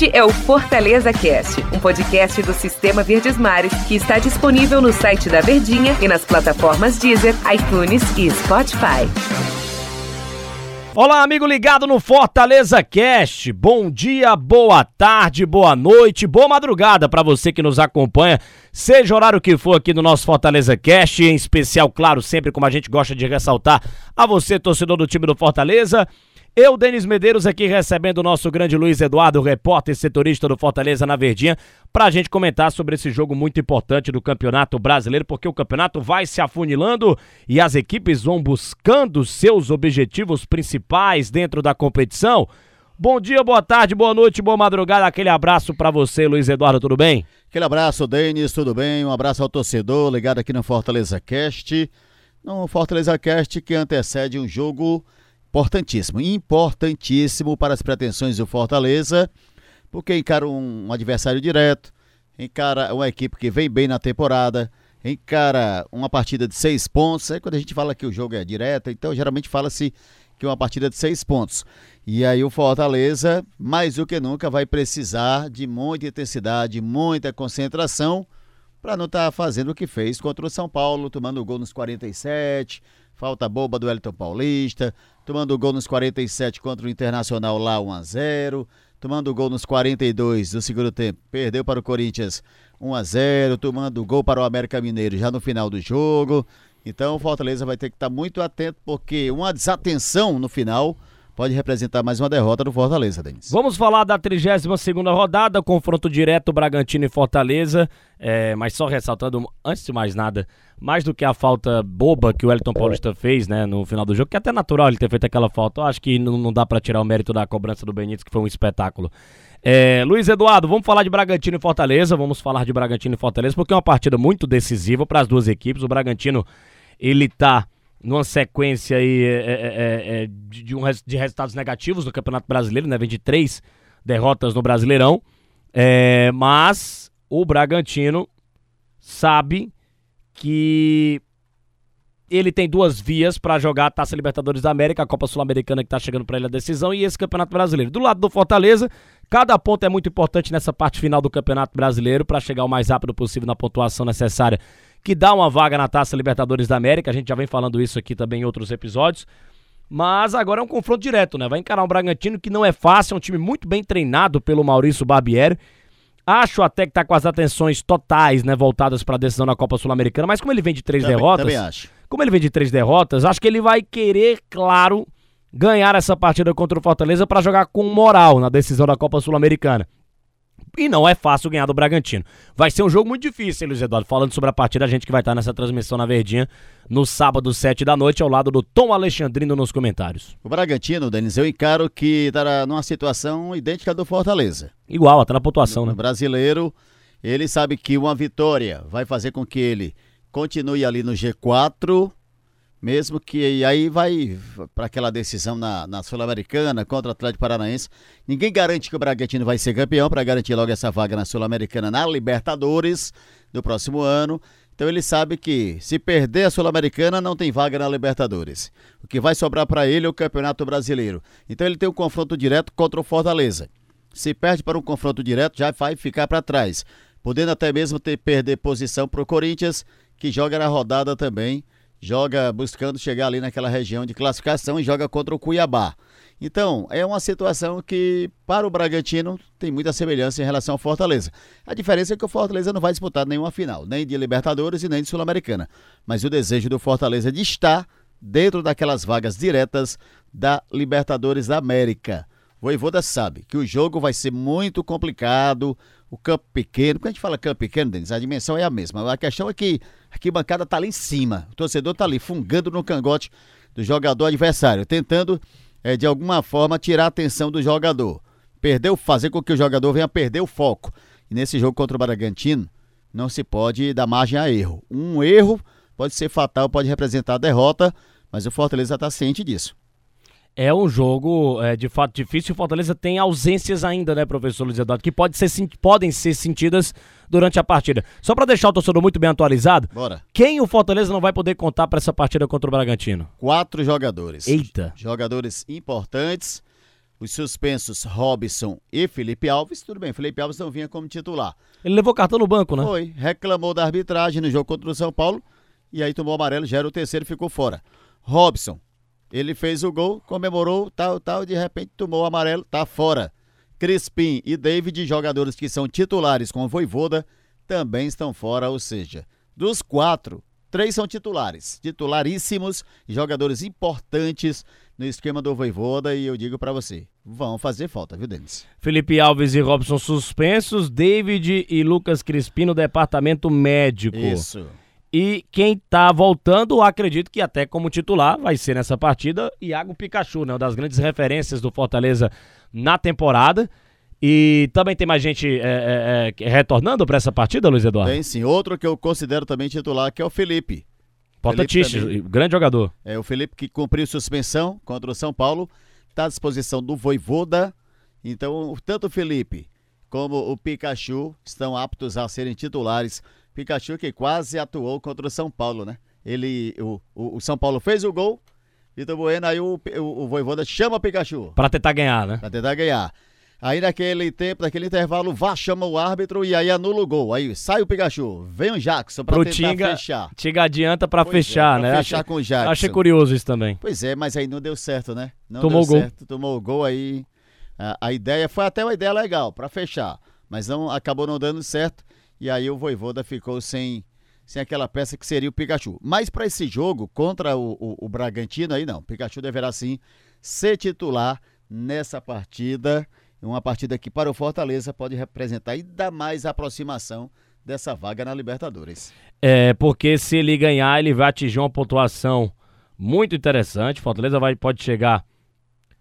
Este é o Fortaleza Cast, um podcast do Sistema Verdes Mares que está disponível no site da Verdinha e nas plataformas Deezer, iTunes e Spotify. Olá, amigo ligado no Fortaleza Cast. Bom dia, boa tarde, boa noite, boa madrugada para você que nos acompanha, seja o horário que for aqui no nosso Fortaleza Cast, em especial, claro, sempre como a gente gosta de ressaltar, a você, torcedor do time do Fortaleza. Eu, Denis Medeiros, aqui recebendo o nosso grande Luiz Eduardo, repórter setorista do Fortaleza na Verdinha, para a gente comentar sobre esse jogo muito importante do Campeonato Brasileiro, porque o campeonato vai se afunilando e as equipes vão buscando seus objetivos principais dentro da competição. Bom dia, boa tarde, boa noite, boa madrugada. Aquele abraço para você, Luiz Eduardo, tudo bem? Aquele abraço, Denis, tudo bem? Um abraço ao torcedor ligado aqui no Fortaleza Cast. No Fortaleza Cast que antecede um jogo importantíssimo, importantíssimo para as pretensões do Fortaleza, porque encara um, adversário direto, encara uma equipe que vem bem na temporada, encara uma partida de seis pontos. Aí quando a gente fala que o jogo é direto, então geralmente fala-se que é uma partida de seis pontos. E aí o Fortaleza, mais do que nunca, vai precisar de muita intensidade, muita concentração para não estar tá fazendo o que fez contra o São Paulo, tomando o gol nos 47, falta boba do Elton Paulista, tomando gol nos 47 contra o Internacional lá 1 a 0, tomando gol nos 42 do segundo tempo, perdeu para o Corinthians 1 a 0, tomando gol para o América Mineiro já no final do jogo. Então o Fortaleza vai ter que estar muito atento porque uma desatenção no final pode representar mais uma derrota do Fortaleza, Denis. Vamos falar da 32 segunda rodada, confronto direto Bragantino e Fortaleza, é, mas só ressaltando, antes de mais nada, mais do que a falta boba que o Elton Paulista fez, né, no final do jogo, que é até natural ele ter feito aquela falta, eu acho que não, não dá para tirar o mérito da cobrança do Benítez, que foi um espetáculo. É, Luiz Eduardo, vamos falar de Bragantino e Fortaleza, vvamos falar de Bragantino e Fortaleza, porque é uma partida muito decisiva para as duas equipes, o Bragantino, ele tá numa sequência aí é, é, é, é de, de, um, de resultados negativos no Campeonato Brasileiro, né? Vem de três derrotas no Brasileirão. É, mas o Bragantino sabe que ele tem duas vias para jogar a Taça Libertadores da América, a Copa Sul-Americana que está chegando para ele a decisão e esse Campeonato Brasileiro. Do lado do Fortaleza, cada ponto é muito importante nessa parte final do Campeonato Brasileiro para chegar o mais rápido possível na pontuação necessária que dá uma vaga na Taça Libertadores da América. A gente já vem falando isso aqui também em outros episódios. Mas agora é um confronto direto, né? Vai encarar um Bragantino que não é fácil, é um time muito bem treinado pelo Maurício Barbieri. Acho até que tá com as atenções totais, né, voltadas para a decisão na Copa Sul-Americana, mas como ele vem de três também, derrotas, também acho. Como ele vem de três derrotas, acho que ele vai querer, claro, ganhar essa partida contra o Fortaleza para jogar com moral na decisão da Copa Sul-Americana. E não é fácil ganhar do Bragantino. Vai ser um jogo muito difícil, Luiz Eduardo. Falando sobre a partida, a gente que vai estar nessa transmissão na Verdinha no sábado, 7 da noite, ao lado do Tom Alexandrino nos comentários. O Bragantino, Denis, eu encaro que estará numa situação idêntica do Fortaleza. Igual, até na pontuação, no, né? O brasileiro, ele sabe que uma vitória vai fazer com que ele continue ali no G4 mesmo que aí vai para aquela decisão na, na Sul-Americana contra o Atlético Paranaense. Ninguém garante que o Bragantino vai ser campeão para garantir logo essa vaga na Sul-Americana na Libertadores do próximo ano. Então ele sabe que se perder a Sul-Americana não tem vaga na Libertadores. O que vai sobrar para ele é o Campeonato Brasileiro. Então ele tem um confronto direto contra o Fortaleza. Se perde para um confronto direto, já vai ficar para trás, podendo até mesmo ter perder posição para o Corinthians, que joga na rodada também joga buscando chegar ali naquela região de classificação e joga contra o Cuiabá. Então, é uma situação que, para o Bragantino, tem muita semelhança em relação ao Fortaleza. A diferença é que o Fortaleza não vai disputar nenhuma final, nem de Libertadores e nem de Sul-Americana. Mas o desejo do Fortaleza é de estar dentro daquelas vagas diretas da Libertadores da América. Voivoda sabe que o jogo vai ser muito complicado, o campo pequeno. Quando a gente fala campo pequeno, Denis, a dimensão é a mesma. A questão é que a arquibancada tá ali em cima. O torcedor tá ali fungando no cangote do jogador adversário, tentando é, de alguma forma tirar a atenção do jogador. Perdeu, fazer com que o jogador venha perder o foco. E nesse jogo contra o Bragantino, não se pode dar margem a erro. Um erro pode ser fatal, pode representar derrota, mas o Fortaleza está ciente disso é um jogo é, de fato difícil. O Fortaleza tem ausências ainda, né, professor Luiz Eduardo, que pode ser, podem ser sentidas durante a partida. Só para deixar o torcedor muito bem atualizado, Bora. quem o Fortaleza não vai poder contar para essa partida contra o Bragantino? Quatro jogadores. Eita. Jogadores importantes. os suspensos Robson e Felipe Alves. Tudo bem, Felipe Alves não vinha como titular. Ele levou cartão no banco, né? Foi, reclamou da arbitragem no jogo contra o São Paulo e aí tomou amarelo, já era o terceiro e ficou fora. Robson, ele fez o gol, comemorou, tal, tal, de repente tomou o amarelo, tá fora. Crispim e David, jogadores que são titulares com o Voivoda, também estão fora, ou seja, dos quatro, três são titulares, titularíssimos, jogadores importantes no esquema do Voivoda e eu digo para você, vão fazer falta, viu, Denis? Felipe Alves e Robson suspensos, David e Lucas Crispim no departamento médico. Isso. E quem tá voltando, acredito que até como titular vai ser nessa partida, Iago Pikachu, né? Uma das grandes referências do Fortaleza na temporada. E também tem mais gente é, é, é, retornando para essa partida, Luiz Eduardo? Tem sim. Outro que eu considero também titular, que é o Felipe. Importantíssimo, grande jogador. É o Felipe que cumpriu suspensão contra o São Paulo, está à disposição do Voivoda. Então, tanto o Felipe como o Pikachu estão aptos a serem titulares Pikachu que quase atuou contra o São Paulo, né? Ele, o, o, o São Paulo fez o gol, Vitor Bueno, aí o, o, o Voivoda chama o Pikachu. Pra tentar ganhar, né? Pra tentar ganhar. Aí naquele tempo, naquele intervalo, vá, chama o árbitro e aí anula o gol. Aí sai o Pikachu, vem o Jackson pra Pro tentar Tinga, fechar. Tinga adianta pra Pois é, fechar, pra né? fechar Achei- com o Jackson. Achei curioso isso também. Pois é, mas aí não deu certo, né? Não Tomou o gol. certo, tomou o gol aí. A, a ideia foi até uma ideia legal pra fechar, mas não acabou não dando certo e aí o Voivoda ficou sem sem aquela peça que seria o Pikachu. Mas para esse jogo contra o, o, o Bragantino aí não, Pikachu deverá sim ser titular nessa partida, uma partida que para o Fortaleza pode representar ainda mais a aproximação dessa vaga na Libertadores. É, porque se ele ganhar, ele vai atingir uma pontuação muito interessante. Fortaleza vai, pode chegar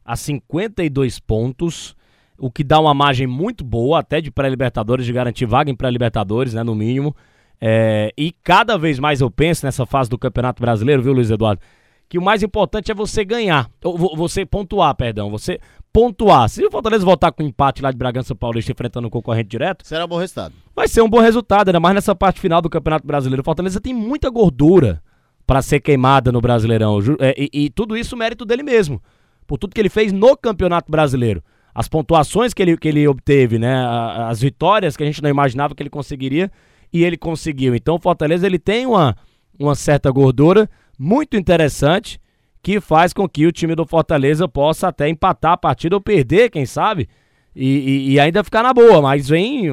a 52 pontos, o que dá uma margem muito boa, até de pré-Libertadores, de garantir vaga em pré-Libertadores, né, no mínimo. É, e cada vez mais eu penso nessa fase do Campeonato Brasileiro, viu, Luiz Eduardo? Que o mais importante é você ganhar, ou vo- você pontuar, perdão, você pontuar. Se o Fortaleza voltar com um empate lá de Bragança Paulista enfrentando o concorrente direto, Será um bom resultado. vai ser um bom resultado, ainda mais nessa parte final do Campeonato Brasileiro. O Fortaleza tem muita gordura para ser queimada no Brasileirão. Ju- é, e, e tudo isso mérito dele mesmo. Por tudo que ele fez no Campeonato Brasileiro. As pontuações que ele, que ele obteve, né? As vitórias que a gente não imaginava que ele conseguiria e ele conseguiu. Então o Fortaleza ele tem uma, uma certa gordura muito interessante que faz com que o time do Fortaleza possa até empatar a partida ou perder, quem sabe, e, e- e ainda ficar na boa. Mas vem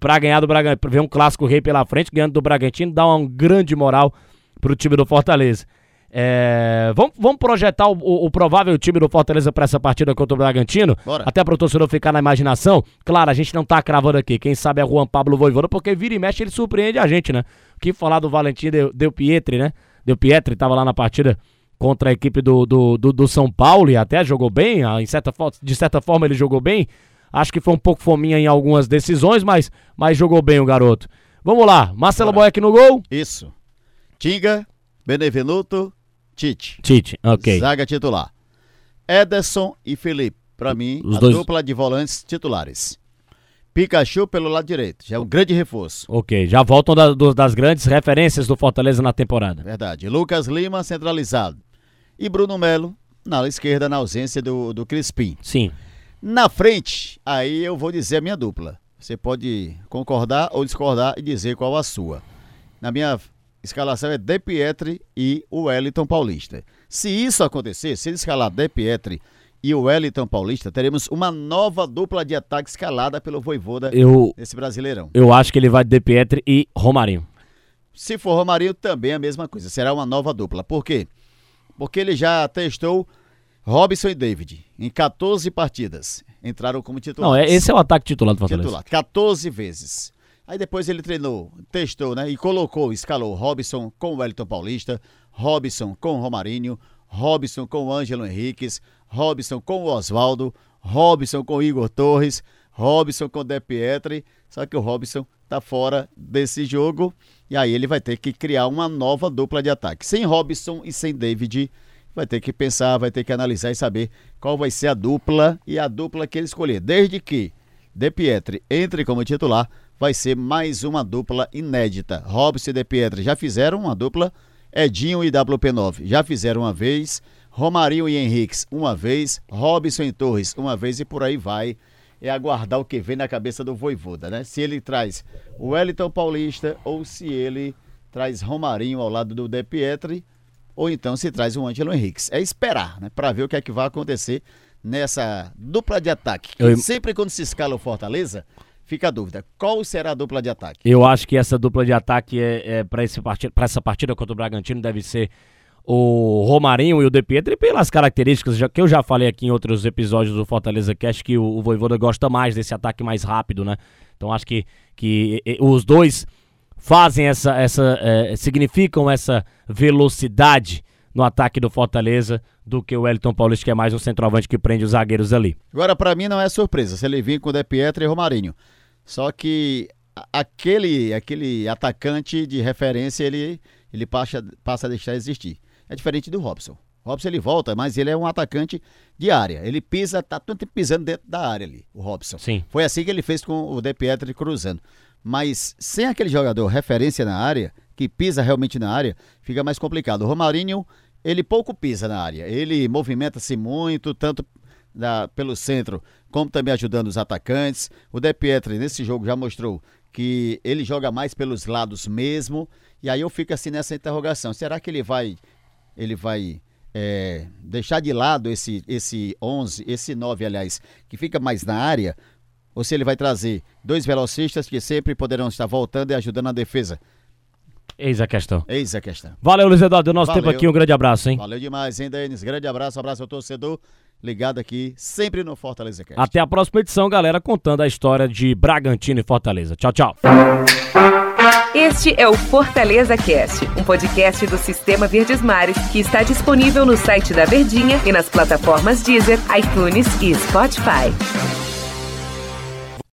pra ganhar do Bragantino, vem um clássico rei pela frente, ganhando do Bragantino, dá uma grande moral pro time do Fortaleza. É, vamos, vamos projetar o, o- o provável time do Fortaleza para essa partida contra o Bragantino? Bora. Até para o torcedor ficar na imaginação. Claro, a gente não tá cravando aqui. Quem sabe é Juan Pablo Voivoda, porque vira e mexe ele surpreende a gente, né? O que falar do Valentim Del, Del Pietri, né? Del Pietri tava lá na partida contra a equipe do, do, do, do São Paulo e até jogou bem. ah, Em certa, de certa forma ele jogou bem. Acho que foi um pouco fominha em algumas decisões, mas, mas jogou bem o garoto. Vamos lá, Marcelo Bora. Boeck no gol. Isso. Tinga, Benevenuto, Tite. Tite, ok. Zaga titular. Ederson e Felipe. Pra mim, Os a dois- dupla de volantes titulares. Pikachu pelo lado direito. Já é um grande reforço. Ok, já voltam da- do- das grandes referências do Fortaleza na temporada. Verdade. Lucas Lima centralizado. E Bruno Melo na esquerda, na ausência do, do Crispim. Sim. Na frente, aí eu vou dizer a minha dupla. Você pode concordar ou discordar e dizer qual a sua. Na minha escalação é De Pietri e o Wellington Paulista. Se isso acontecer, se ele escalar De Pietri e o Wellington Paulista, teremos uma nova dupla de ataque escalada pelo Voivoda Eu, nesse Brasileirão. eu acho que ele vai de Pietri e Romarinho. Se for Romarinho, também é a mesma coisa. Será uma nova dupla. Por quê? Porque ele já testou Robson e David em 14 partidas. Entraram como Não, titulares. é, esse é o ataque titular do Fortaleza. titular, 14 vezes. Aí depois ele treinou, testou, né? E colocou, escalou Robson com o Wellington Paulista, Robson com o Romarinho, Robson com o Ângelo Henriquez, Robson com o Oswaldo, Robson com o Igor Torres, Robson com o De Pietri. Só que o Robson tá fora desse jogo e aí ele vai ter que criar uma nova dupla de ataque. Sem Robson e sem David, vai ter que pensar, vai ter que analisar e saber qual vai ser a dupla e a dupla que ele escolher. Desde que De Pietri entre como titular, vai ser mais uma dupla inédita. Robson e De Pietri já fizeram uma dupla, Edinho e WP9 já fizeram uma vez, Romarinho e Henriques uma vez, Robson e Torres uma vez e por aí vai. É aguardar o que vem na cabeça do Voivoda, né? Se ele traz o Wellington Paulista ou se ele traz Romarinho ao lado do De Pietri ou então se traz o Ângelo Henriques. É esperar, né? Para ver o que é que vai acontecer nessa dupla de ataque. Eu... Sempre quando se escala o Fortaleza, fica a dúvida: qual será a dupla de ataque? Eu acho que essa dupla de ataque é, é para essa partida contra o Bragantino deve ser o Romarinho e o De Pietro, e pelas características que eu já falei aqui em outros episódios do Fortaleza Cast, que o, o Voivoda gosta mais desse ataque mais rápido, né? Então acho que, que os dois fazem essa, essa é, significam essa velocidade no ataque do Fortaleza do que o Wellington Paulista, que é mais um centroavante que prende os zagueiros ali. Agora, para mim, não é surpresa se ele vir com o De Pietro e Romarinho. Só que aquele, aquele atacante de referência, ele, ele passa, passa a deixar de existir. É diferente do Robson. O Robson ele volta, mas ele é um atacante de área. Ele pisa, tá tanto pisando dentro da área ali, o Robson. Sim. Foi assim que ele fez com o De Pietri cruzando. Mas sem aquele jogador referência na área, que pisa realmente na área, fica mais complicado. O Romarinho, ele pouco pisa na área. Ele movimenta-se muito, tanto pelo centro, como também ajudando os atacantes. O De Pietri, nesse jogo, já mostrou que ele joga mais pelos lados mesmo. E aí eu fico assim nessa interrogação. Será que ele vai ele vai é, deixar de lado esse, esse 11, esse 9, aliás, que fica mais na área, ou se ele vai trazer dois velocistas que sempre poderão estar voltando e ajudando a defesa. Eis a questão. Eis a questão. Valeu, Luiz Eduardo. Deu nosso Valeu. tempo aqui. Um grande abraço, hein? Valeu demais, hein, Denis? Grande abraço, abraço ao torcedor. Ligado aqui, sempre no Fortaleza Cast. Até a próxima edição, galera, contando a história de Bragantino e Fortaleza. Tchau, tchau. Este é o Fortaleza Cast, um podcast do Sistema Verdes Mares que está disponível no site da Verdinha e nas plataformas Deezer, iTunes e Spotify.